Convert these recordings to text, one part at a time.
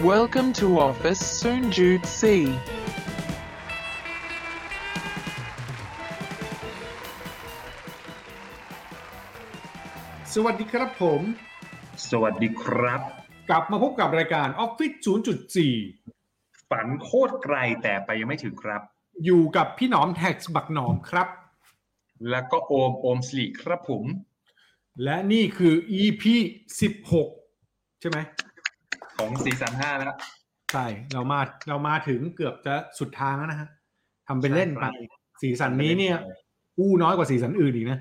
Welcome to office, Soon Jude C. สวัสดีครับผม สวัสดีครับ กลับมาพบกับรายการ Office 0.4 ฝันโคตรไกลแต่ไปยังไม่ถึงครับ อยู่กับพี่หนอมแท็กบักหนอมครับ แล้วก็โอมโอมสลีครับผม และนี่คือ EP 16 ใช่ไหม ของสีสันห้าแล้วใช่เรามาเรามาถึงเกือบจะสุดทางแล้วนะฮะทำเป็นเล่นไปสีสันนี้เนี่ย อู้น้อยกว่าสีสันอื่นอีกนะ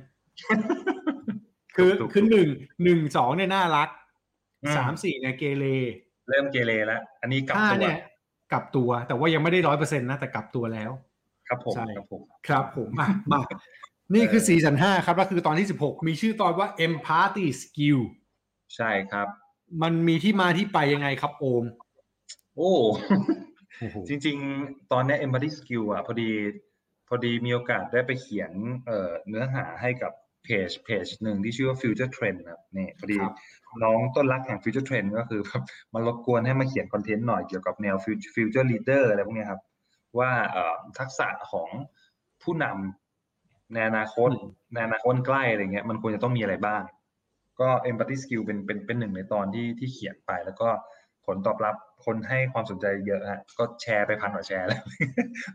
คือถูกๆคือหนึ่งหนึ่งสองเนี่ยน่ารักอืมสามสี่เนี่ยเกเรเริ่มเกเรแล้ว อันนี้กลับห้าตัวเนี่ยกลับตัว แต่ว่ายังไม่ได้ร้อยเปอร์เซ็นต์นะ แต่กลับตัวแล้ว ครับผมใช่ครับผมครับผมมามานี่คือซีซั่นห้าครับแล้วคือตอนที่สิบหกมีชื่อตอนว่า Empathy Skill ใช่ครับ มันมีที่มาที่ไปยังไงครับโอม โอ้โอ้โหจริง ๆ ตอนเนี้ย embody skill อะ พอดี พอดีมีโอกาสได้ไปเขียนเอ่อเนื้อหาให้กับเพจเพจหนึ่งที่ชื่อว่า future trend ครับนี่พอดีครับน้องต้นรักแห่ง future trend ก็คือแบบมารบกวนให้มาเขียนคอนเทนต์หน่อยเกี่ยวกับแนว future future leader อะไรพวกเนี้ยครับ ว่าเอ่อทักษะของผู้นำในอนาคตอืมในอนาคตใกล้อะไรเงี้ย มันควรจะต้องมีอะไรบ้าง ก็ empathy skill เป็นเป็นเป็นหนึ่งในตอนที่ที่เขียนไปแล้วก็ผลตอบรับคนให้ความสนใจเยอะฮะก็แชร์ไปพันกว่าแชร์แล้ว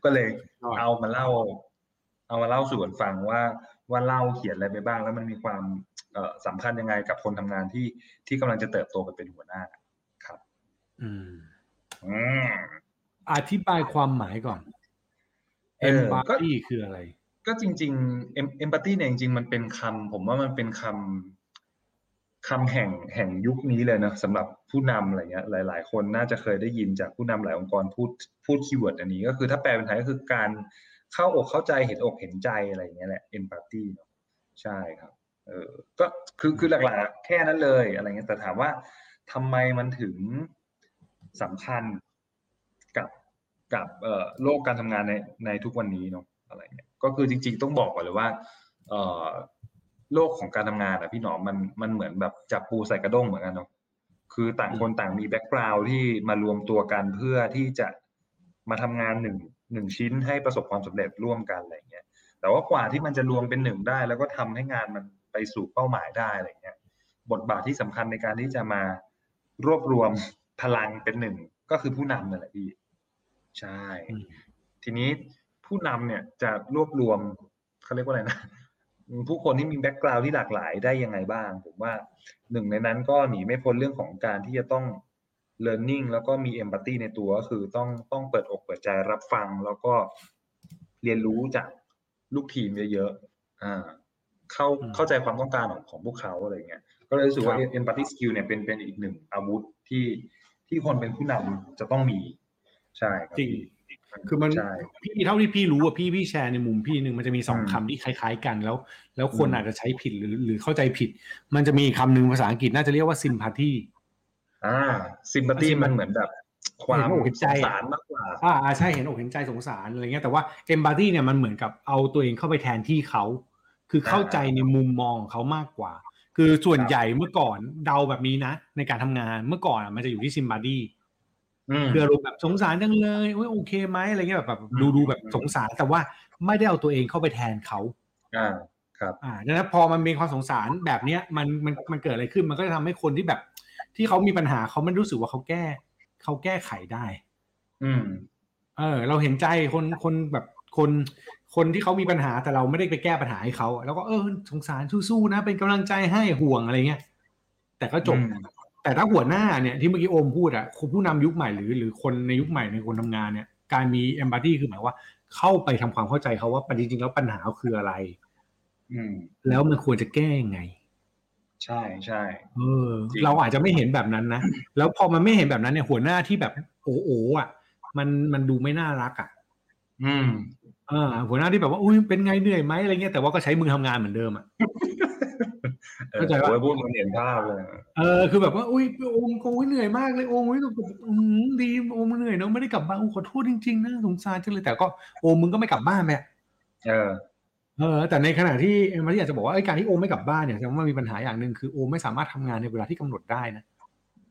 ก็เลยเอามาเล่า เอามาเล่าสู่กันฟังว่าว่าเล่าเขียนอะไรไปบ้าง แล้วมันมีความเอ่อสำคัญยังไงกับคนทำงานที่ที่กำลังจะเติบโตไปเป็นหัวหน้าครับ อืมอืมอธิบายความหมายก่อนเออก็ Empathy คืออะไร ก็จริงๆ em- empathy เนี่ยจริงๆมันเป็นคำผมว่ามันเป็นคำ คำแห่งแห่งยุคนี้เลยนะสำหรับผู้นำอะไรเงี้ยหลาย ๆ คนน่าจะเคยได้ยินจากผู้นำหลายองค์กรพูดพูด keyword อันนี้ ก็คือถ้าแปลเป็นไทยก็คือการเข้าอกเข้าใจเห็นอกเห็นใจอะไรเงี้ยแหละ empathy เนอะใช่ครับเออก็คือคือหลักๆ แค่นั้นเลยอะไรเงี้ยแต่ถามว่าทำไมมันถึงสำคัญกับกับเอ่อโลกการทำงานในในทุกวันนี้เนาะอะไรเงี้ยก็คือจริง ๆ ต้องบอกก่อนเลยว่าเอ่อ โลกของการทำงานอะพี่หนอมมันมันเหมือนแบบจับปูใส่กระด้งเหมือนกันเนาะคือต่างคนต่างมี background ที่มารวมตัวกันเพื่อที่จะมาทำงานหนึ่งหนึ่งชิ้นให้ประสบความสำเร็จร่วมกันอะไรเงี้ยแต่ว่ากว่าที่มันจะรวมเป็นหนึ่งได้ แล้วก็ทำให้งานมันไปสู่เป้าหมายได้อะไรเงี้ยบทบาทที่สำคัญในการที่จะมารวบรวมพลังเป็นหนึ่งก็คือผู้นำนั่นแหละพี่ใช่อืมทีนี้ผู้นำเนี่ยจะรวบรวมเขาเรียกว่าอะไรนะ ผู้คนที่มี background ที่หลากหลายได้ยังไงบ้าง ผมว่าหนึ่งในนั้นก็หนีไม่พ้นเรื่องของการที่จะต้อง learning แล้วก็มี empathy ในตัวก็คือต้องต้องเปิดอกเปิดใจรับฟังแล้วก็เรียนรู้จากลูกทีมเยอะๆอ่าเข้าอืมเข้าใจความต้องการของของพวกเขาอะไรเงี้ย ก็เลยรู้สึกว่าครับ empathy skill เนี่ยเป็นเป็นอีกหนึ่งอาวุธที่ที่คนเป็นผู้นำจะต้องมี ใช่ครับจริงพี่ คือมันใช่พี่เท่าที่พี่รู้อะพี่พี่แชร์ในมุมพี่หนึ่งมันจะมีสองอืมคำที่คล้าย ๆ กันแล้ว แล้วคนอืมอาจจะใช้ผิดหรือหรือเข้าใจผิด มันจะมีคำหนึ่งภาษาอังกฤษน่าจะเรียกว่า sympathy อ่า sympathy มันเหมือนแบบความเห็นอกเห็นสใจงอะสารมากกว่าอ่าอ่าใช่เห็นอกเห็นใจสงสารอะไรเงี้ยแต่ว่า empathy เนี่ยมันเหมือนกับเอาตัวเองเข้าไปแทนที่เขา คือเข้าใจในมุมมองของเขามากกว่า คือส่วนครับใหญ่เมื่อก่อนเดาแบบนี้นะ ในการทำงานเมื่อก่อนอะมันจะอยู่ที่ sympathy อืมคืออารมณ์แบบสงสารจังเลยโอ้ยโอเคไหมอะไรเงี้ยแบบแบบอืมดูดูแบบสงสารแต่ว่าไม่ได้เอาตัวเองเข้าไปแทนเขาอ่าครับอ่าดังนั้นพอมันมีความสงสารแบบเนี้ยมันมันมันเกิดอะไรขึ้นมันก็จะทำให้คนที่แบบ ที่เขามีปัญหาเขาไม่รู้สึกว่าเขาแก้เขาแก้ไขได้ อืม เออ เราเห็นใจคนคนแบบคนคนที่เขามีปัญหาแต่เราไม่ได้ไปแก้ปัญหาให้เขาแล้วก็เออสงสารสู้ๆนะ เป็นกำลังใจให้ห่วงอะไรเงี้ยแต่ก็จบอืม แต่ถ้าหัวหน้าเนี่ยที่เมื่อกี้โอมพูดอะคุณผู้นำยุคใหม่หรือหรือคนในยุคใหม่ในคนทำงานเนี่ยการมีเอมพัตตีคือหมายว่า เข้าไปทำความเข้าใจเขาว่าจริงๆแล้วปัญหาคืออะไร อืม แล้วมันควรจะแก้ยังไง ใช่ใช่เออจริงเราอาจจะไม่เห็นแบบนั้นนะแล้วพอมันไม่เห็นแบบนั้นเนี่ยหัวหน้าที่แบบโอ้โออะ มันมันดูไม่น่ารักอะ อืมเออหัวหน้าที่แบบว่าอุ้ยเป็นไงเหนื่อยไหมอะไรเงี้ยแต่ว่าก็ใช้มือทำงานเหมือนเดิมอะ เออเข้าใจปะโอ้ยพูดมันเห็นภาพเลยเออคือแบบว่าอุ้ยโอมโอ้ยเหนื่อยมากเลยโอมอุ้ยแบบอืมดีโอมเหนื่อยเนอะไม่ได้กลับบ้านโอมขอโทษจริงๆนะสงสารจังเลยแต่ก็โอมมึงก็ไม่กลับบ้านแม่เออเออแต่ในขณะที่เอ็มมาที่อยากจะบอกว่าไอ้การที่โอมไม่กลับบ้านเนี่ยแสดงว่ามันมีปัญหาอย่างหนึ่งคือโอมไม่สามารถทำงานในเวลาที่กำหนดได้นะ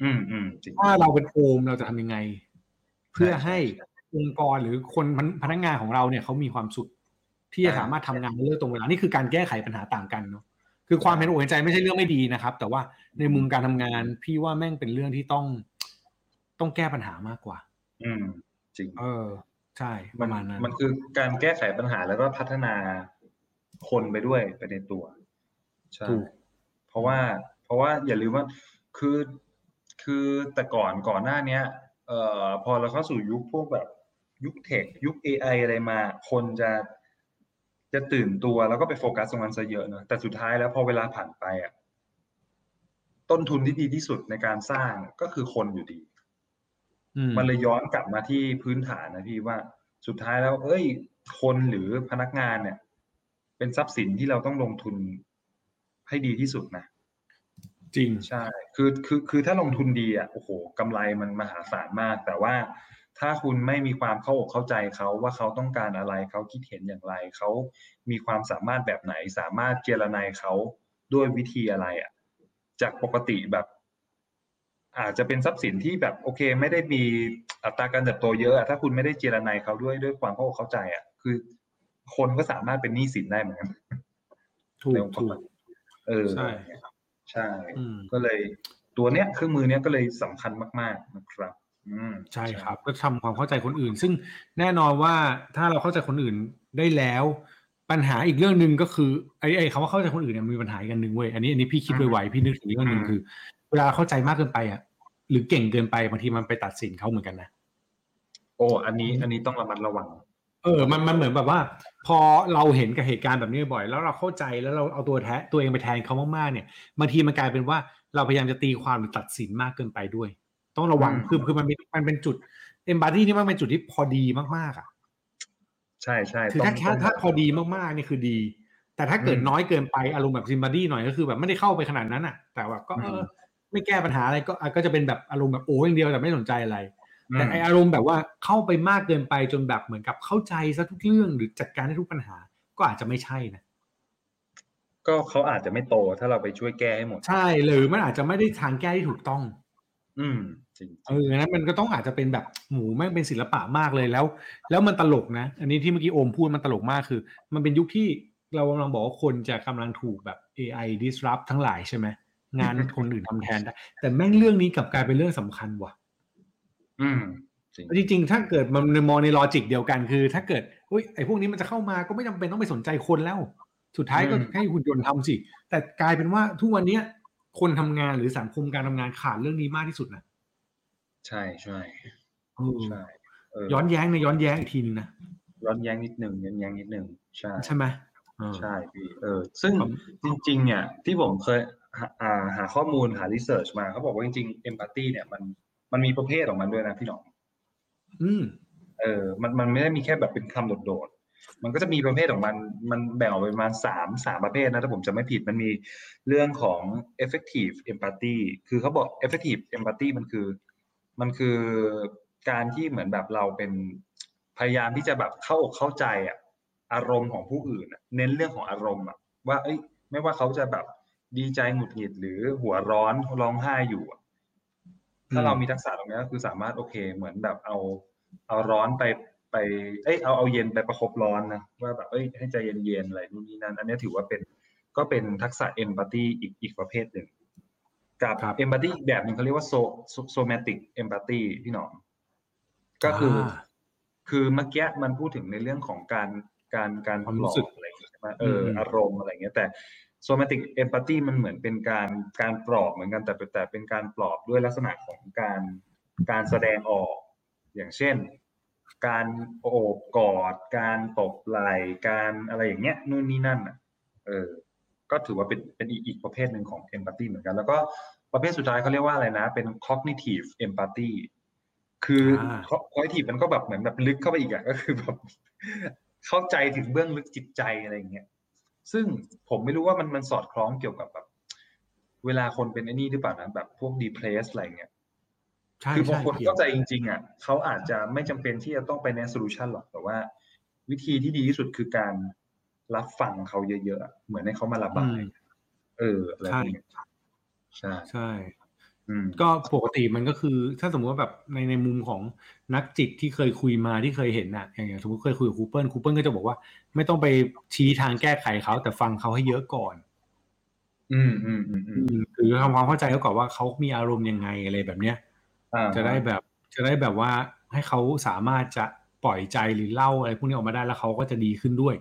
อืมอืมจริงถ้าเราเป็นโอมเราจะทำยังไง เพื่อให้องค์กรหรือคนพนักงานของเราเนี่ยเขามีความสุขที่จะสามารถทำงานในเรื่องตรงเวลานี่คือการแก้ไขปัญหาต่างกันเนาะ คือความเห็นอกเห็นใจไม่ใช่เรื่องไม่ดีนะครับ แต่ว่าในมุมการทำงานพี่ว่าแม่งเป็นเรื่องที่ต้องต้องแก้ปัญหามากกว่า อืม จริง เออ ใช่ประมาณนั้นมันคือการแก้ไขปัญหาแล้วก็พัฒนาคนไปด้วยไปในตัวใช่ถูกเพราะว่า เพราะว่าอย่าลืมว่าคือคือแต่ก่อนก่อนหน้าเนี้ย เอ่อ พอเราเข้าสู่ยุคพวกแบบยุคเทคยุค AI อะไรมา คนจะ จะตื่นตัวแล้วก็ไปโฟกัสตรงนั้นซะเยอะเนอะแต่สุดท้ายแล้วพอเวลาผ่านไปอะต้นทุนที่ดีที่สุดในการสร้างก็คือคนอยู่ดีอืมมันเลยย้อนกลับมาที่พื้นฐานนะพี่ว่าสุดท้ายแล้ว เอ้ย คนหรือพนักงานเนี่ย เป็นทรัพย์สินที่เราต้องลงทุนให้ดีที่สุดนะจริงใช่ คือคือคือถ้าลงทุนดีอะโอ้โหกำไรมันมหาศาลมาก แต่ว่า ถ้าคุณไม่มีความเข้าอกเข้าใจเขาว่าเขาต้องการอะไรเขาคิดเห็นอย่างไรเขามีความสามารถแบบไหน สามารถเจรนายเขาด้วยวิธีอะไรอะ จากปกติแบบ อาจจะเป็นทรัพย์สินที่แบบโอเค ไม่ได้มีอัตราการเติบโตเยอะอะถ้าคุณไม่ได้เจรนายเขาด้วยด้วยความเข้าอกเข้าใจอะ คือ คนก็สามารถเป็นหนี้สินได้เหมือนกันถูกในองค์กถูรกเออใช่ใช่อืมก็เลยตัวเนี้ยเครื่องมือเนี้ยก็เลยสำคัญมาก ๆนะครับ อืมใช่ครับ ก็ทำความเข้าใจคนอื่น ซึ่งแน่นอนว่าถ้าเราเข้าใจคนอื่นได้แล้ว ปัญหาอีกเรื่องหนึ่งก็คือไอ้ไอ้คำว่าเข้าใจคนอื่นเนี่ยมีปัญหาอีกอันหนึ่งเว้ยอันนี้อันนี้พี่คิดไวๆพี่นึกถึงอีกเรื่องหนึ่งคือ เวลาเข้าใจมากเกินไปอะ หรือเก่งเกินไปบางทีมันไปตัดสินเขาเหมือนกันนะ โอ้อันนี้ อันนี้ต้องระมัดระวัง เออ มัน มันเหมือนแบบว่า พอเราเห็นกับเหตุการณ์แบบนี้บ่อย แล้วเราเข้าใจ แล้วเราเอาตัวแทนตัวเองไปแทนเขามากๆ เนี่ย บางทีมันกลายเป็นว่าเราพยายามจะตีความหรือตัดสินมากเกินไปด้วย ต้องระวังอืมคือคือมันเป็นมันเป็นจุดเอมบ d ดี้นี่มันเป็นจุดที่พอดีมากๆอะใช่ใช่คือถ้าต้ถ้างถ้าพอดีมากๆนี่คือดี แต่ถ้าเกิดอืมน้อยเกินไปอารมณ์แบบซิมบ d ดี้หน่อยก็คือแบบไม่ได้เข้าไปขนาดนั้นอะ แต่แบบก็เออมไม่แก้ปัญหาอะไรก็อะก็จะเป็นแบบอารมณ์แบบโอ้อย่างเดียวแต่ไม่สนใจอะไรอืมแต่ไออารมณ์แบบว่าเข้าไปมากเกินไปจนแบบเหมือนกับเข้าใจซะทุกเรื่องหรือจัดการได้ทุกปัญหา ก็อาจจะไม่ใช่นะก็เขาอาจจะไม่โตถ้าเราไปช่วยแก้ให้หมด ใช่หรือมันอาจจะไม่ได้ทางแก้ที่ถูกต้อง อืม จริงเออนั้นมันก็ต้องอาจจะเป็นแบบหมูแม่งเป็นศิลปะมากเลยแล้ว แล้วมันตลกนะ อันนี้ที่เมื่อกี้โอมพูดมันตลกมากคือ มันเป็นยุคที่เรากำลังบอกว่าคนจะกำลังถูกแบบ AI disrupt ทั้งหลายใช่ไหมงานคนอื่นทำแทนได้แต่แม่งเรื่องนี้กลับกลายเป็นเรื่องสำคัญว่ะ อืมจริงจริงๆถ้าเกิดมันมองในลอจิกเดียวกันคือ ถ้าเกิดเฮ้ยไอ้พวกนี้มันจะเข้ามาก็ไม่จำเป็นต้องไปสนใจคนแล้ว สุดท้ายก็อืมให้หุ่นยนต์ทำสิ แต่กลายเป็นว่าทุกวันเนี้ย คนทำงานหรือสังคมการทำงานขาดเรื่องนี้มากที่สุดนะใช่ใช่เออใช่เออย้อนแย้งในย้อนแย้งอีกทีนึงนะย้อนแย้งนิดหนึ่งย้อนแย้งนิดหนึ่งใช่ใช่ไหมเออใช่พี่เออ ซึ่งผมจริง ๆ เนี่ย ที่ผมเคยหาอ่าหาข้อมูลหารีเสิร์ชมาเขาบอกว่าจริงๆเอมพัตตีเนี่ยมันมันมีประเภทของมันด้วยนะพี่หนอง อืม เออ มันมันไม่ได้มีแค่แบบเป็นคำโดดๆ มันก็จะมีประเภทของมันมันแบ่งออกเป็นประมาณสามสามประเภทนะถ้าผมจะไม่ผิดมันมีเรื่องของ effective empathy คือเขาบอก effective empathy มันคือ มันคือการที่เหมือนแบบเราเป็นพยายามที่จะแบบเข้าอกเข้าใจอะอารมณ์ของผู้อื่นเน้นเรื่องของอารมณ์อะว่าเอ้ย ไม่ว่าเขาจะแบบดีใจหงุดหงิดหรือหัวร้อนร้องไห้อยู่ถ้าเรามีทักษะตรงนี้ก็คือสามารถโอเค เหมือนแบบเอาเอาร้อนไป ไปเอ้ยเอาเอาเย็นไปประคบร้อนนะว่าแบบเอ้ยให้ใจเย็นๆอะไรนู่นนี่นั่นอันนี้ถือว่าเป็นก็เป็นทักษะ empathy อีกอีกประเภทหนึ่งกับครับ empathy อีกแบบหนึ่งเขาเรียกว่า so- somatic empathy พี่หนอมก็คืออาคือเมื่อกี้มันพูดถึงในเรื่องของการการการความปรู้ลอสึกบอะไรอย่างเงี้ยใช่ไหมเอออมอารมณ์อะไรอย่างเงี้ยแต่ somatic empathy มันเหมือนเป็นการการปลอบเหมือนกันแต่เป็นแต่เป็นการปลอบด้วยลักษณะของการการแสดงออก อย่างเช่น การโอบกอด การตบไหล่การอะไรอย่างเงี้ยนู่นนี่นั่นอะเออ ก็ถือว่าเป็นเป็นอีกอีกประเภทหนึ่งของ empathy เหมือนกัน แล้วก็ประเภทสุดท้ายเขาเรียกว่าอะไรนะ เป็น cognitive empathy คืออา cognitive มันก็แบบเหมือนแบบลึกเข้าไปอีกอะก็คือแบบเข้าใจถึงเบื้องลึกจิตใจอะไรอย่างเงี้ยซึ่งผมไม่รู้ว่ามันมันสอดคล้องเกี่ยวกับแบบ เวลาคนเป็นไอ้นี่หรือเปล่านะแบบพวก depressed อะไรเงี้ย ใช่คือบางใช่คนเกี่ยวเข้าใจจริงๆอะเขาอาจจะไม่จำเป็นที่จะต้องไปใน solution หรอกแต่ว่า วิธีที่ดีที่สุดคือการรับฟังเขาเยอะๆอะเหมือนให้เขามาระบายเอออะไรพวกเนี้ยใช่ใช่ใอืมก็ปกติมันก็คือ ถ้าสมมติว่าแบบในในมุมของนักจิตที่เคยคุยมาที่เคยเห็นน่ะอย่างอย่างสมมติเคยคุยกับครูเปิ้ลครูเปิ้ลก็จะบอกว่า ไม่ต้องไปชี้ทางแก้ไขเขาแต่ฟังเขาให้เยอะก่อน อืมอืมอืมอืมคือทำความเข้าใจเขาก่อนว่าเขามีอารมณ์ยังไงอะไรแบบเนี้ยอ่า จะได้แบบจะได้แบบว่าให้เขาสามารถจะปล่อยใจหรือเล่าอะไรพวกนี้ออกมาได้แล้วเขาก็จะดีขึ้นด้วย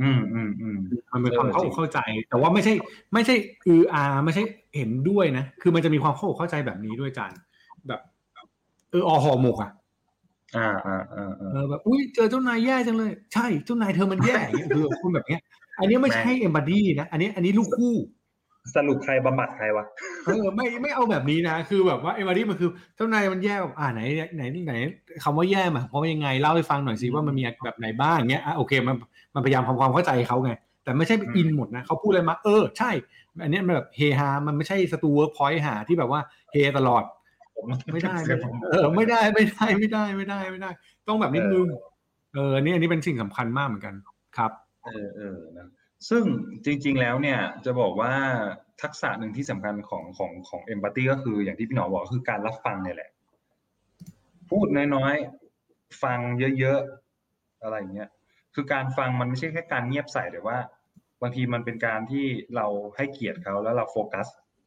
อืมอืมอืมมันเป็นความเออเข้าจริอกงเข้าใจ แต่ว่าไม่ใช่ ไม่ใช่อืออาไม่ใช่เห็นด้วยนะคือมันจะมีความเข้าอกเข้าใจแบบนี้ด้วยจานแบบ เอออห่อหมกอะอ่าอ่าอ่าอ่าเออแบบอุ้ยเจอเจ้านายแย่จังเลย ใช่เจ้านายเธอมันแย่อย่างเงี้ยคือคนแบบเนี้ย อันนี้ไม่ใช่เอมบัดี้นะอันนี้อันนี้ลูกคู่ สรุปใครบำบัดใครวะเออไม่ไม่เอาแบบนี้นะคือแบบว่าเอมบัดี้มันคือเจ้านายมันแย่แบบอ่าไหนไหนไหนคำว่าแย่หมายความว่ายังไงเล่าให้ฟังหน่อยสิว่ามันมีแบบไหนบ้างเงี้ยอะโอเคมันมันพยายามทำความเข้าใจเขาไง แต่ไม่ใช่ไปอินหมดนะเขาพูดอะไรมาเออใช่ อันเนี้ยมันแบบเฮฮามันไม่ใช่สตูเวิร์กพอยต์หาที่แบบว่าเฮตลอดผมไม่ได้เสียผมเออไม่ได้ไม่ได้ไม่ได้ไม่ได้ไม่ได้ ต้องแบบนิดนึงเอออันนี้อันนี้เป็นสิ่งสำคัญมากเหมือนกันครับ เออ เออ นะ ซึ่งจริง ๆ แล้วเนี่ยจะบอกว่าทักษะหนึ่งที่สำคัญของของของเอมพัตตีก็คืออย่างที่พี่หนอบอกก็คือการรับฟังเนี่ยแหละ พูดน้อยๆ ฟังเยอะๆ อะไรอย่างเงี้ย คือการฟังมันไม่ใช่แค่การเงียบใส่แต่ว่า บางทีมันเป็นการที่เราให้เกียรติเขาแล้วเราโฟกัส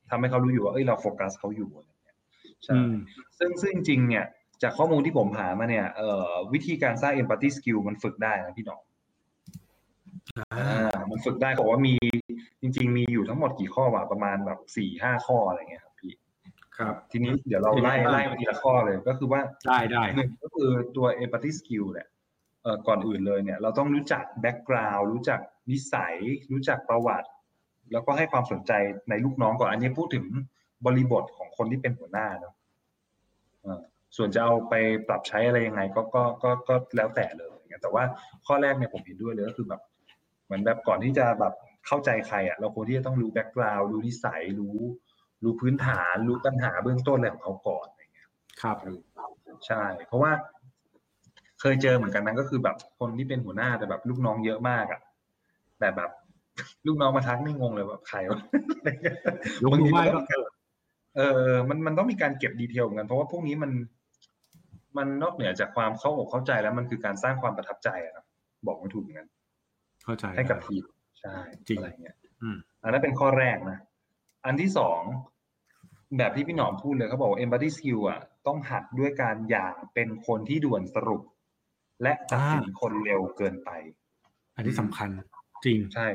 ทำให้เขารู้อยู่ว่าเอ้ยเราโฟกัสเขาอยู่อะไรอย่างเงี้ยใช่ อืม ซึ่งซึ่งจริงๆเนี่ยจากข้อมูลที่ผมหามาเนี่ยเอ่อวิธีการสร้าง empathy skill มันฝึกได้นะพี่หนอง อ่ามันฝึกได้บอกว่ามีจริง ๆ มีอยู่ทั้งหมดกี่ข้อวะประมาณแบบสี่ห้าข้ออะไรเงี้ยครับพี่ ครับ ทีนี้เดี๋ยวเราไล่เป็นไงบ้างไล่มาทีละข้อเลยก็คือว่าได้ได้หนึ่งก็คือตัว empathy skill เนี่ยเอ่อก่อนอื่นเลยเนี่ย เราต้องรู้จัก background รู้จักนิสัย รู้จักประวัติ แล้วก็ให้ความสนใจในลูกน้องก่อนอันนี้พูดถึงบริบทของคนที่เป็นหัวหน้าเนาะเอ่อส่วนจะเอาไปปรับใช้อะไรยังไง ก็ก็ก็ก็แล้วแต่เลยอย่างเงี้ยแต่ว่าข้อแรกเนี่ยผมเห็นด้วยเลยก็คือแบบ เหมือนแบบก่อนที่จะแบบเข้าใจใครอะเราควรที่จะต้องรู้ background รู้นิสัยรู้ รู้พื้นฐาน รู้ปัญหาเบื้องต้นอะไรของเขาก่อนอะไรเงี้ยครับใช่ เพราะว่า เคยเจอเหมือนกันนะก็คือแบบคนที่เป็นหัวหน้าแต่แบบลูกน้องเยอะมากอะแต่แบบ ลูกน้องมาทักนี่งงเลยแบบใครวะยกมือไหว้ก็เออมันมันต้องมีการเก็บดีเทลเหมือนกันเพราะว่าพวกนี้มัน มันนอกเหนือจากความเข้าอกเข้าใจแล้วมันคือการสร้างความประทับใจอะครับบอกไม่ถูกเหมือนกัน เข้าใจให้กับทีมใช่จริงอะไรเงี้ยอืมอันนั้นเป็นข้อแรกนะ อันที่สองแบบที่พี่หนอมพูดเลยเขาบอกว่า empathy skill อะต้องหัดด้วยการอย่าเป็นคนที่ด่วนสรุป และตัดสินคนเร็วเกินไป อันนี้สำคัญจริงใช่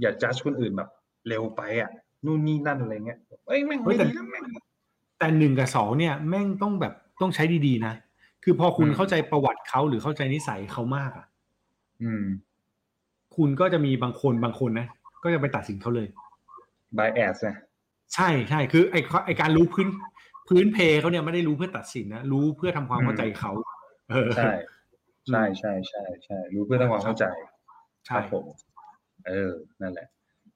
อย่าจัดคนอื่นแบบ เร็วไปอะนู่นนี่นั่นอะไรเงี้ยเอ้ยแม่งเฮ้ไม่ยแต่ดีแล้วแม่งแต่หนึ่งกับสองเนี่ย แม่งต้องแบบต้องใช้ดีๆนะคือพอคุณอืมเข้าใจประวัติเขาหรือเข้าใจนิสัยเขามากอะ อืม คุณก็จะมีบางคนบางคนนะ ก็จะไปตัดสินเขาเลย bias นะใช่ใช่คือไอไอการรู้พื้น พื้นเพเขาเนี่ยไม่ได้รู้เพื่อตัดสินนะรู้เพื่อทำความเข้าใจเขาเออใช่ใช่ใช่ใช่ใช่รู้เพื่อทำความเข้าใจคใช่รับผมเออนั่นแหละ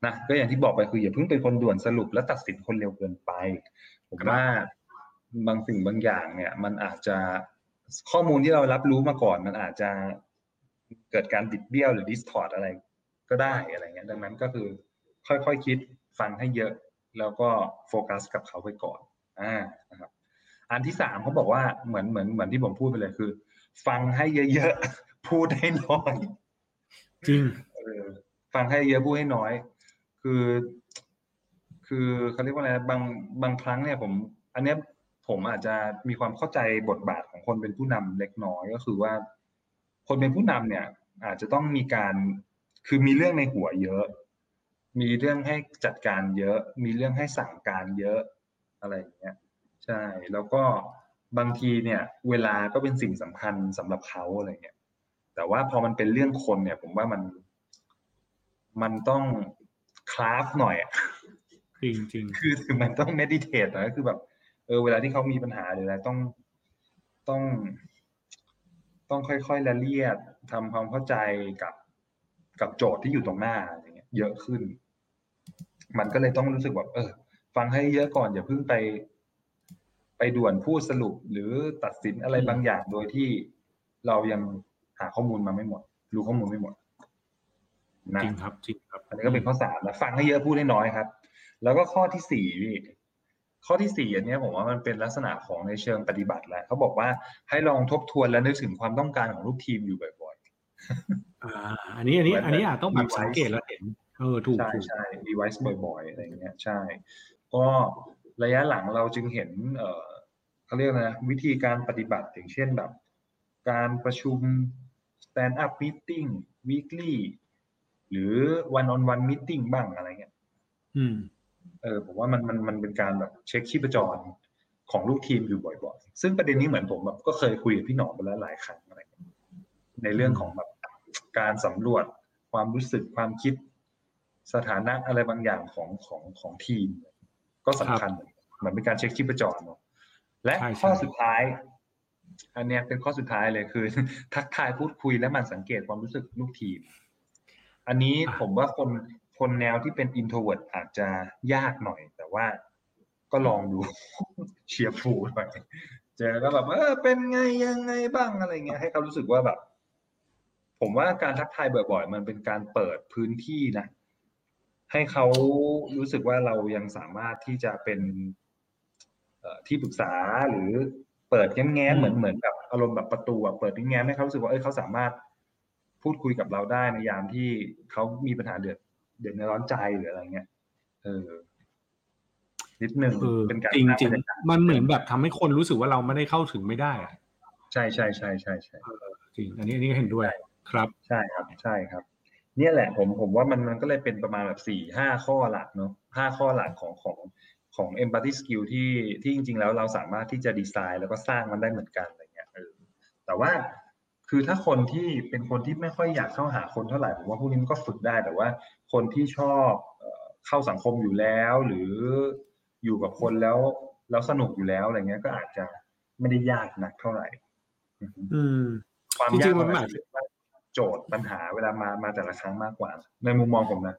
นะก็อย่างที่บอกไปคืออย่าเพิ่งเป็นคนด่วนสรุปและตัดสินคนเร็วเกินไปผมว่าบางสิ่งบางอย่างเนี่ย มันอาจจะข้อมูลที่เรารับรู้มาก่อน มันอาจจะ เกิดการบิดเบี้ยวหรือ distort อะไรก็ได้อะไรเงี้ยดังนั้นก็คือค่อยๆคคิดฟังให้เยอะแล้วก็โฟกัสกับเขาไปก่อนอ่านะครับอันที่สามเขาบอกว่าเหมือนเหมือนเหมือนที่ผมพูดไปเลยคือ ฟังให้เยอะๆพูดให้น้อย จริงเออฟังให้เยอะพูดให้น้อย คือ คือเขาเรียกว่าอะไรนะบางบางครั้งเนี่ยผม อันเนี้ยผมอาจจะมีความเข้าใจบทบาทของคนเป็นผู้นำเล็กน้อยก็คือว่า คนเป็นผู้นำเนี่ยอาจจะต้องมีการคือมีเรื่องในหัวเยอะ มีเรื่องให้จัดการเยอะ มีเรื่องให้สั่งการเยอะอะไรอย่างเงี้ยใช่แล้วก็บางทีเนี่ย เวลาก็เป็นสิ่งสำคัญสำหรับเขาอะไรเงี้ยแต่ว่าพอมันเป็นเรื่องคนเนี่ย ผมว่ามันมันต้องคราฟหน่อยอะจริงจริงคือคือมันต้อง m มดิเท e นะคือแบบ เออเวลาที่เขามีปัญหาหรืออะไรต้องต้อง ต้องค่อยๆละเลียดทำความเข้าใจกับกับโจทย์ที่อยู่ตรงหน้าอะไรเงี้ย เยอะขึ้น มันก็เลยต้องรู้สึกแบบเออ ฟังให้เยอะก่อนอย่าเพิ่งไป ไปด่วนพูดสรุปหรือตัดสินอะไรบางอย่างโดยที่เรายังหาข้อมูลมาไม่หมด รู้ข้อมูลไม่หมดนะจริงครับจริงครับ อันนี้ก็เป็นข้อสามแล้วฟังให้เยอะพูดให้น้อยครับ แล้วก็ข้อที่สี่พี่ ข้อที่สี่อันเนี้ยผมว่ามันเป็นลักษณะของในเชิงปฏิบัติแหละเขาบอกว่าให้ลองทบทวนและนึกถึงความต้องการของลูกทีมอยู่บ่อยอ่าอันนี้อันนี้เหมือนอันนี้อาจต้องแบบ device สังเกตแล้วเห็นเออถูกๆใช่ถูกใช่ device บ่อยๆอะไรเงี้ยใช่ ก็ระยะหลังเราจึงเห็นเออเขาเรียกนะวิธีการปฏิบัติอย่างเช่นแบบ การประชุม stand up meeting weekly หรือ one on one meeting บ้างอะไรเงี้ย อืม เออผมว่ามันมันมันเป็นการแบบเช็คชีพจรของลูกทีมอยู่บ่อยๆ ซึ่งประเด็นนี้เหมือนผมแบบก็เคยคุยกับพี่หนอมไปแล้วหลายครั้งอะไรในเรื่องของแบบการสำรวจความรู้สึกความคิด สถานะอะไรบางอย่างของของของทีม ก็สำคัญเหมือนเป็นการเช็คชีพจรเนาะและข้อสุดท้าย อันเนี้ยเป็นข้อสุดท้ายเลยคือ ทักทายพูดคุยและมันสังเกตความรู้สึกลูกทีม อันนี้ผมว่าคน คนแนวที่เป็น introvert อาจจะยากหน่อย แต่ว่าก็ลองดูเชียร์ฟูหน่อยเจอก็แบบเออเป็นไงยังไงบ้างอะไรเงี้ยให้เขารู้สึกว่าแบบ ผมว่าการทักทายบ่อยๆ มันเป็นการเปิดพื้นที่นะ ให้เขารู้สึกว่าเรายังสามารถที่จะเป็นที่ปรึกษาหรือเปิดแง้มๆเหมือนเหมือนแบบอารมณ์แบบประตูเปิดแง้มให้เขารู้สึกว่าเอ้ยเขาสามารถพูดคุยกับเราได้ในยามที่เขามีปัญหาเดือด เดือดในร้อนใจหรืออะไรเงี้ยเออนิดนึงเออเป็นการจริงสร้าจริงบยากาศมันเหมือนแบบทำให้คนรู้สึกว่าเราไม่ได้เข้าถึงไม่ได้อะใช่ใช่ใช่ใช่ใช่จริง อันนี้อันนี้ก็เห็นด้วยครับ ใช่ครับ ใช่ครับ เนี่ยแหละ ผมผมว่ามันมันก็เลยเป็นประมาณแบบสี่ห้าข้อหลักเนาะห้าข้อหลักของของของ empathy skill ที่ที่จริง ๆ แล้วเราสามารถที่จะดีไซน์ แล้วก็สร้างมันได้เหมือนกันอะไรเงี้ยเออแต่ว่า คือถ้าคนที่เป็นคนที่ไม่ค่อยอยากเข้าหาคนเท่าไหร่ผมว่าพวกนี้มันก็ฝึกได้แต่ว่า คนที่ชอบเอ่อเข้าสังคมอยู่แล้ว หรืออยู่กับคนแล้วแล้วสนุกอยู่แล้วอะไรเงี้ยก็อาจจะไม่ได้ยากนักเท่าไหร่ อือฮึอืมความจริยากงๆมันมันอาอาจจจะจะว่าโจทย์ปัญหาเวลามามาแต่ละครั้งมากกว่า ในมุมมองผมนะ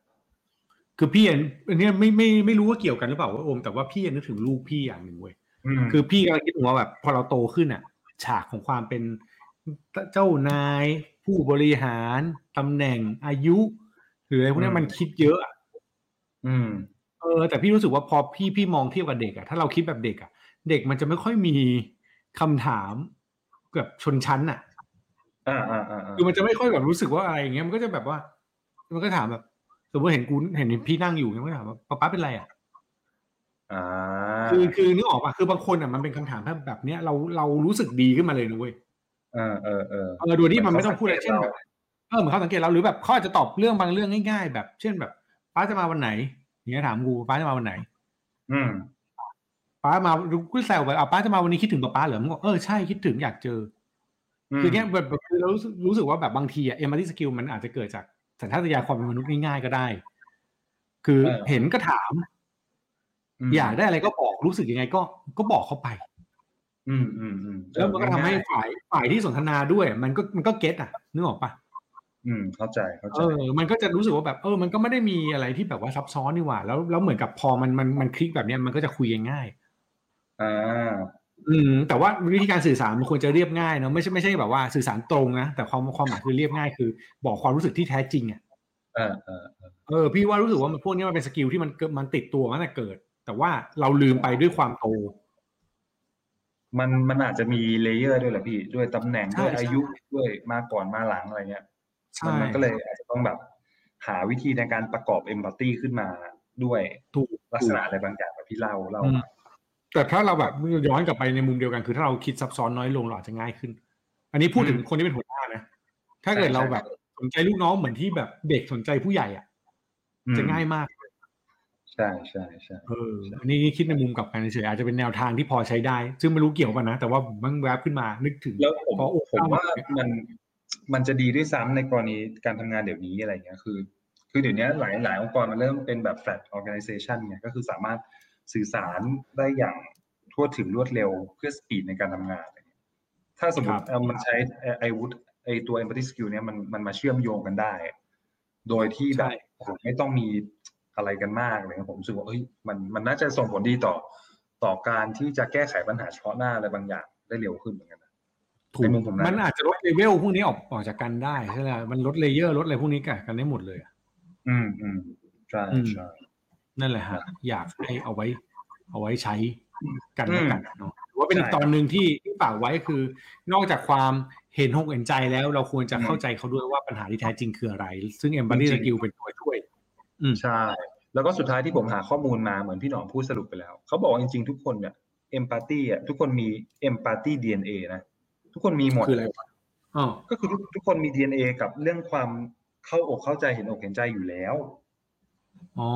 คือพี่อันอันเนี้ยไม่ไม่ไม่รู้ว่าเกี่ยวกันหรือเปล่าว่าโอมแต่ว่าพี่นึกถึงลูกพี่อย่างหนึ่งเว้ยอืมคือพี่กำลังคิดว่าแบบ พอเราโตขึ้นอะ ฉากของความเป็น เจ้านายผู้บริหารตำแหน่งอายุ หรืออะไรพวกเนี้ยมันคิดเยอะอะอืม เออ แต่พี่รู้สึกว่าพอพี่พี่มองเทียบกับเด็กอะถ้าเราคิดแบบเด็กอะเด็กมันจะไม่ค่อยมีคำถามแบบชนชั้นอะอ่าอ่าอ่าอ่าคือมันจะไม่ค่อยแบบรู้สึกว่าอะไรอย่างเงี้ยมันก็จะแบบว่า มันก็ถามแบบ สมมติเห็นกูเห็นพี่นั่งอยู่มันก็ถามว่าป๊าป๊าเป็นไรอะอ่า คือคือนึกออกป่ะคือบางคนอะมันเป็นคำถามแบบแบบเนี้ยเราเรารู้สึกดีขึ้นมาเลยนะเว้ย เออเออเออเออโดยที่มันไม่ต้องพูดอะไรเหมือนเช่นเขาแบบเออเหมือนเขาสังเกตเราหรือแบบเขาอาจจะตอบเรื่องบางเรื่องง่ายๆ แบบ เช่นแบบป้าจะมาวันไหนอย่างเงี้ยถามกูป้าจะมาวันไหน อืมป้ามากูแซวไปอะป้าจะมาวันนี้คิดถึงป้าป้าเหรอมึงบอกเออใช่คิดถึงอยากเจออืมคือเนี้ยแบบแบบคือเรารู้สึกรู้สึกว่าแบบบางทีอะเอม t ั y สกิลมันอาจจะเกิดจากสัญชาตญาณความเป็นมนุษย์ง่ายๆก็ได้ คือเห็นก็ถามมอยากได้อะไรก็บอกรู้สึกยังไงก็ก็บอกเขาไป อืมอืมอืมแล้วมันก็ทำให้ง่ายฝ่ายฝ่ายที่สนทนาด้วย มันก็มันก็เก็ตอะนึกออกปะๆอืมเข้าใจเข้าใจเออมันก็จะรู้สึกว่าแบบเออ มันก็ไม่ได้มีอะไรที่แบบว่าซับซ้อนนี่หว่า แล้วแล้วเหมือนกับพอมันมันมันคลิกแบบเนี้ยมันก็จะคุยกันง่ายอ่าอืมแต่ว่าวิธีการสื่อสารมันควรจะเรียบง่ายเนอะไม่ใช่ไม่ใช่แบบว่าสื่อสารตรงนะแต่ความความหมายคือเรียบง่ายคือ บอกความรู้สึกที่แท้จริงอะเออเออเออเออพี่ว่ารู้สึกว่ามันพวกนี้มันเป็น skill ที่มันเกิดมันติดตัวมาตั้งแต่เกิด แต่ว่าเราลืมไปด้วยความโต มันมันอาจจะมี layer ด้วยแหละพี่ ด้วยตำแหน่งใช่ด้วยใช่อายุด้วยมาก่อนมาหลังอะไรเงี้ยใช่มันมันก็เลยอาจจะต้องแบบหาวิธีในการประกอบ empathy ขึ้นมาด้วยถูกลักษณะอะไรบางอย่างแบบที่เล่าเล่าอืมมาแต่ถ้าเราแบบย้อนกลับไปในมุมเดียวกันคือถ้าเราคิดซับซ้อนน้อยลงเราอาจจะง่ายขึ้น อันนี้พูดถึงคนที่เป็นหัวหน้านะถ้าเกิดเราแบบสนใจลูกน้องเหมือนที่แบบเด็กสนใจผู้ใหญ่อะ จะง่ายมาก ใช่ใช่ใช่เอออันนี้คิดในมุมกลับกันเฉยๆอาจจะเป็นแนวทางที่พอใช้ได้ ซึ่งไม่รู้เกี่ยวป่ะนะ แต่ว่าผมมันแวบขึ้นมานึกถึงแล้วผมพอโอ้ผมว่าเนี่ยมันมันจะดีด้วยซ้ำในกรณีการทำงานเดี๋ยวนี้อะไรเงี้ยคือ คือเดี๋ยวนี้หลายหลายองค์กรมันเริ่มเป็นแบบ flat organization ไงก็คือสามารถสื่อสารได้อย่างทั่วถึงรวดเร็วเพื่อสปีดในการทำงานอะไรเงี้ยถ้าสมมติครับเอ่อมันใช้ไอ้ไอวุฒิไอตัว empathy skill เนี้ยมันมันมาเชื่อมโยงกันได้ โดยที่แบบโอ้โหไม่ต้องมี อะไรกันมากเลยผมรู้สึกว่าเฮ้ยมันมันน่าจะส่งผลดีต่อต่อการที่จะแก้ไขปัญหาเฉพาะหน้าอะไรบางอย่างได้เร็วขึ้นเหมือนกันนะถูกในมุมผมนะมันอาจจะลดเลเวลพวกนี้ออกออกจากกันได้ใช่ไหมมันลด layer ลดอะไรพวกนี้กันกันได้หมดเลยอะอืมอืมใช่อืมใช่นั่นแหละฮะอยากให้เอาไว้ เอาไว้ใช้กันอืมและกันเนาะหรือว่าเป็นอีกใช่ตอนหนึ่งที่ที่ฝากไว้คือ นอกจากความเห็นอกเห็นใจแล้ว เราควรจะอืมเข้าใจเขาด้วยว่าปัญหาที่แท้จริงคืออะไร ซึ่ง empathy จริงๆ skill เป็นตัวช่วยอืม ใช่ แล้วก็สุดท้ายที่ผมหาข้อมูลมาเหมือนพี่หนอมพูดสรุปไปแล้วเขาบอกว่าจริงๆ ทุกคนเนี่ยempathy อะทุกคนมี empathy ดีเนะทุกคนมีหมดคืออะไรวะอ๋อก็คือทุกทุกคนมี DNA กับเรื่องความเข้าอกเข้าใจเห็นอกเห็นใจอยู่แล้วอ๋อ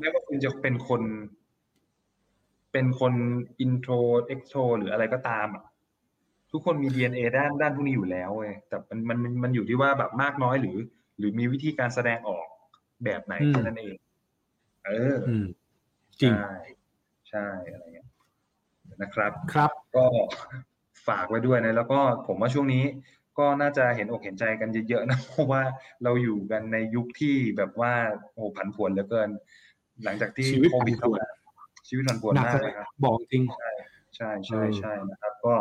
แม้ว่าคุณจะเป็นคน เป็นคน intro extro หรืออะไรก็ตามอะทุกคนมี DNA ด้านด้านพวกนี้อยู่แล้วเว้ยแต่มันมันมันมันอยู่ที่ว่าแบบมากน้อยหรือ หรือมีวิธีการแสดงออก แบบไหนอืมแค่นั้นเองเออออืมจริงใช่ใช่อะไรเงี้ยนะครับครับ ก็ฝากไว้ด้วยนะแล้วก็ผมว่าช่วงนี้ก็น่าจะเห็นอกเห็นใจกันเยอะๆนะเพราะว่าเราอยู่กันในยุคที่แบบว่าโอ้โหผันผวนเหลือเกิน หลังจากที่ชีวิตโควิดผันผวนเข้ามาชีวิตผันผวนหนักมากเลเลยยครับบอกจริงใช่ใช่เออใช่นะครับ ก็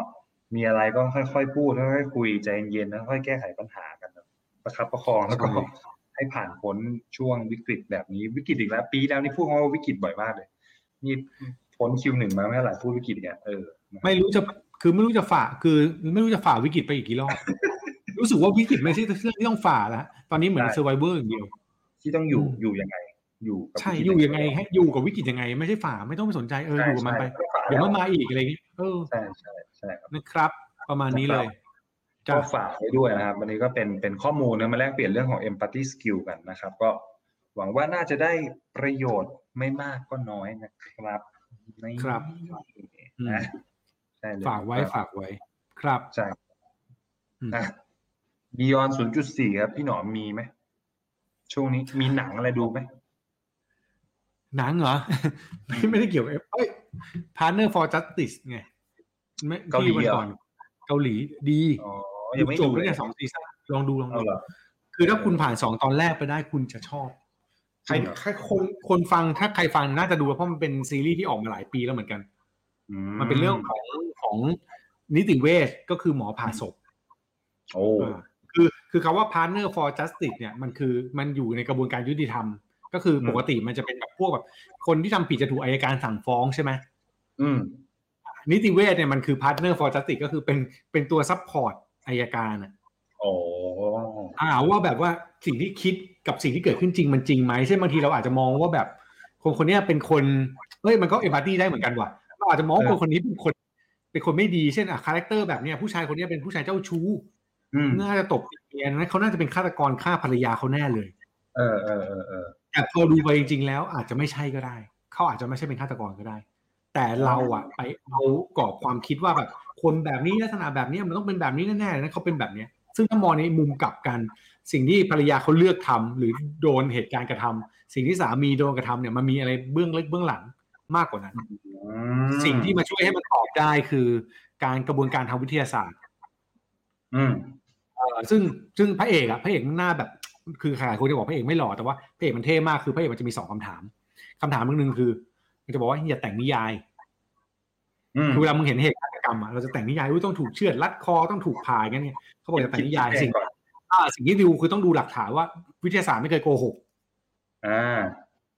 มีอะไรก็ค่อยๆพูดค่อยๆคุยใจเย็นๆแล้วค่อยๆแก้ไขปัญหากันนะประคับประคองแล้วก็ ใช่ให้ผ่านพ้นช่วงวิกฤตแบบนี้วิกฤตอีกแล้ว ปีแล้วนี่พูดคำว่าวิกฤตบ่อยมากเลย นี่พ้น Q หนึ่งมาไม่เท่าไหร่พูดวิกฤตอีกอะเออไม่รู้จะคือไม่รู้จะฝ่าคือ ไม่รู้จะฝ่าวิกฤตไปอีกกี่รอบรู้สึกว่าวิกฤตไม่ใช่เรื่องที่ต้องฝ่าแล้วตอนนี้เหมือนใช่ survivor อย่างเดียว ที่ต้องอยู่อืมอยู่ยังไง อยู่กับใช่วิกฤตอยู่ยังไงให้อยู่กับวิกฤตยังไง ไม่ใช่ฝ่าไม่ต้องไปสนใจเออใช่อยู่กับมันไปใช่เดี๋ยวมันมาอีกอะไรอย่างงี้เออใช่ใช่ใช่ครับนะครับ ประมาณนี้เลย ก็จ้ะฝากไว้ด้วยนะครับ วันนี้ก็เป็นเป็นข้อมูลนะมาแลกเปลี่ยนเรื่องของ empathy skill กันนะครับ ก็หวังว่าน่าจะได้ประโยชน์ไม่มากก็น้อยนะครับนี่ครับอืมนะใช่เลยฝากไว้ฝากไว้ ครับใช่อืมอะ Beyond 0.4ครับ พี่หนอมมีไหมช่วงนี้มีหนังอะไรดูไหมหนังเหรอ ไม่ไม่ได้เกี่ยวกับเอ้ย Partner for Justice ไงไม่เกาหลีที่วันเหรอก่อน เกาหลีดีอ๋อ ยังไม่จดูบเลแล้วยเนี่ยสองซีซั่นลองดูลองเอาดูเหรอคือถ้าคุณผ่านสองตอนแรกไปได้คุณจะชอบใครจริงเหรอใครคนคนฟังถ้าใครฟังน่าจะดูเพราะมันเป็นซีรีส์ที่ออกมาหลายปีแล้วเหมือนกันอืมันเป็นเรื่องของของนิติเวชก็คือหมอผ่าศพโอ้อ่าคือคือคำว่า partner for justice เนี่ยมันคือมันอยู่ในกระบวนการยุติธรรม ก็คือปกติมันจะเป็นแบบพวกแบบคนที่ทำผิดจะถูกอัยการสั่งฟ้องใช่ไหมอืมนิติเวชเนี่ยมันคือ partner for justice ก็คือเป็นเป็นตัว support อัยการอะโอ้อ่าว่าแบบว่าสิ่งที่คิดกับสิ่งที่เกิดขึ้นจริงมันจริงไหมเช่นบางทีเราอาจจะมองว่าแบบ คนคนเนี้ยเป็นคนเฮ้ยมันก็ empathy ได้เหมือนกันว่ะเราอาจจะมองว่าคนคนนี้เป็นคนเป็นคนไม่ดีเช่นอะ character แบบเนี้ยผู้ชายคนเนี้ยเป็นผู้ชายเจ้าชู้อืมน่าจะตบเมียนะเขาน่าจะเป็นฆาตกรฆ่าภรรยาเขาแน่เลย เออเออเออเออแต่พอดูไปจริง ๆ แล้วอาจจะไม่ใช่ก็ได้ เขาอาจจะไม่ใช่เป็นฆาตกรก็ได้ แต่เราอะไปเอากรอบความคิดว่าแบบ คนแบบนี้ลักษณะแบบนี้มันต้องเป็นแบบนี้แน่ๆนะเขาเป็นแบบเนี้ย ซึ่งถ้ามองในมุมกลับกัน สิ่งที่ภรรยาเขาเลือกทำหรือโดนเหตุการณ์กระทำสิ่งที่สามีโดนกระทำเนี่ยมันมีอะไรเบื้องลึกเบื้องหลังมากกว่านั้นอืมสิ่งที่มาช่วยให้มันตอบได้คือ การกระบวนการทางวิทยาศาสตร์ อืมเอ่อซึ่งซึ่งพระเอกอะพระเอกหน้าแบบ คือใครคนจะบอกพระเอกไม่หล่อแต่ว่าพระเอกมันเท่มากคือพระเอกมันจะมีสองคำถามคำถามหนึ่งคือ มันจะบอกว่าอย่าแต่งนิยายอืมคือเวลามึงเห็นเหตุฆาตก รรมอะเราจะแต่งนิยายว่าต้องถูกเชือดรัดคอต้องถูกผ่าอย่างเงี้ยเนี่ยเขาบอกอย่าแต่งนิยายสิ่งก่อนอ่าสิ่งที่ดูคือต้องดูหลักฐานว่า วิทยาศาสตร์ไม่เคยโกหกอ่า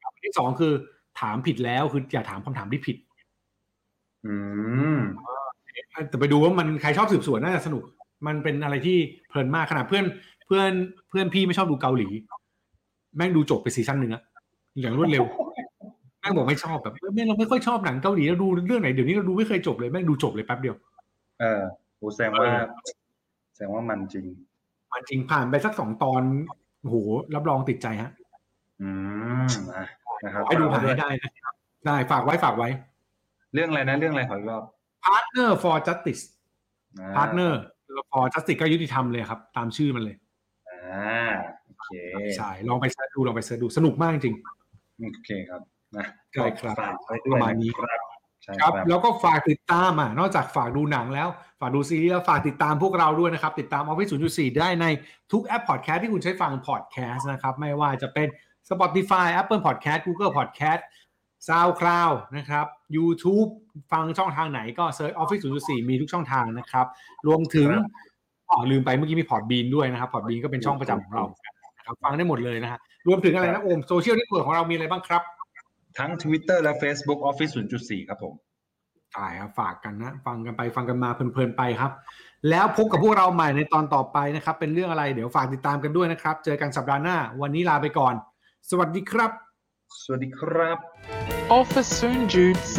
อันที่สองคือ ถามผิดแล้วคืออย่าถามคำถามที่ผิด อืมแต่ไปดูว่ามันใครชอบสืบสวนน่าจะสนุก มันเป็นอะไรที่เพลินมากขนาดเพื่อน เพื่อนเพื่อนพี่ไม่ชอบดูเกาหลี แม่งดูจบไปซีซั่นหนึ่งอะอย่างรวดเร็วแม่งบอกไม่ชอบแบบแม่งเราไม่ค่อยชอบหนังเกาหลีเราดูเรื่องไหนเดี๋ยวนี้เราดูไม่เคยจบเลยแม่งดูจบเลยแป๊บเดียว เออโหแสดงว่าเออแสดงว่ามันจริง มันจริงผ่านไปสักสองตอนโอ้โหรับรองติดใจฮะ อืมอะนะครับให้ดูผ่านให้ได้นะครับได้ฝากไว้ฝากไว้ เรื่องอะไรนะเรื่องอะไรขออีกรอบ Partner for Justice อ่า Partner for Justice ก็ยุติธรรมเลยครับ ตามชื่อมันเลยอ่าโอเคใช่ลองไปเสิร์ชดูลองไปเสิร์ชดูสนุกมากจริงโอเคครับ นะใช่ครับฝากไว้ด้วยประมาณนี้ครับใช่คครัรับบแล้วก็ฝากติดตามอะนอกจากฝากดูหนังแล้ว ฝากดูซีรีส์แล้วฝากติดตามพวกเราด้วยนะครับ ติดตาม Office 0.4 ได้ในทุกแอปพอดแคสต์ที่คุณใช้ฟังพอดแคสต์นะครับ ไม่ว่าจะเป็น Spotify Apple Podcast Google Podcast SoundCloud นะครับ YouTube ฟังช่องทางไหนก็ search Office 0.4 มีทุกช่องทางนะครับ รวมถึงครับอ๋อลืมไปเมื่อกี้มี Podbean ด้วยนะครับ Podbean ก็เป็นช่องประจำของเรานะครับฟังได้หมดเลยนะฮะรวมถึงอะไรนะโอม social network ของเรามีอะไรบ้างครับ ทั้ง Twitter และ Facebook Office 0.4 ครับผมใช่ครับฝากกันนะ ฟังกันไปฟังกันมาเพลินๆไปครับ แล้วพบกับพวกเราใหม่ในตอนต่อไปนะครับ เป็นเรื่องอะไรเดี๋ยวฝากติดตามกันด้วยนะครับ เจอกันสัปดาห์หน้า วันนี้ลาไปก่อน สวัสดีครับ สวัสดีครับ Office soon Jude C.